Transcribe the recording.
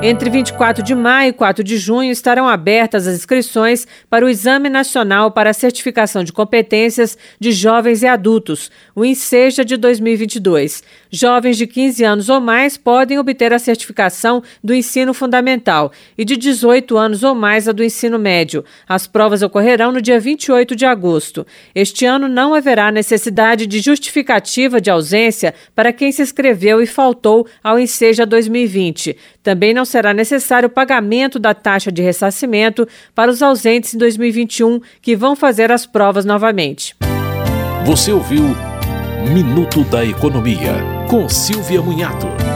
Entre 24 de maio e 4 de junho estarão abertas as inscrições para o Exame Nacional para a Certificação de Competências de Jovens e Adultos, o INSEJA de 2022. Jovens de 15 anos ou mais podem obter a certificação do ensino fundamental e de 18 anos ou mais a do ensino médio. As provas ocorrerão no dia 28 de agosto. Este ano não haverá necessidade de justificativa de ausência para quem se inscreveu e faltou ao INSEJA 2020. Também não será necessário o pagamento da taxa de ressarcimento para os ausentes em 2021 que vão fazer as provas novamente. Você ouviu Minuto da Economia, com Silvia Munhato.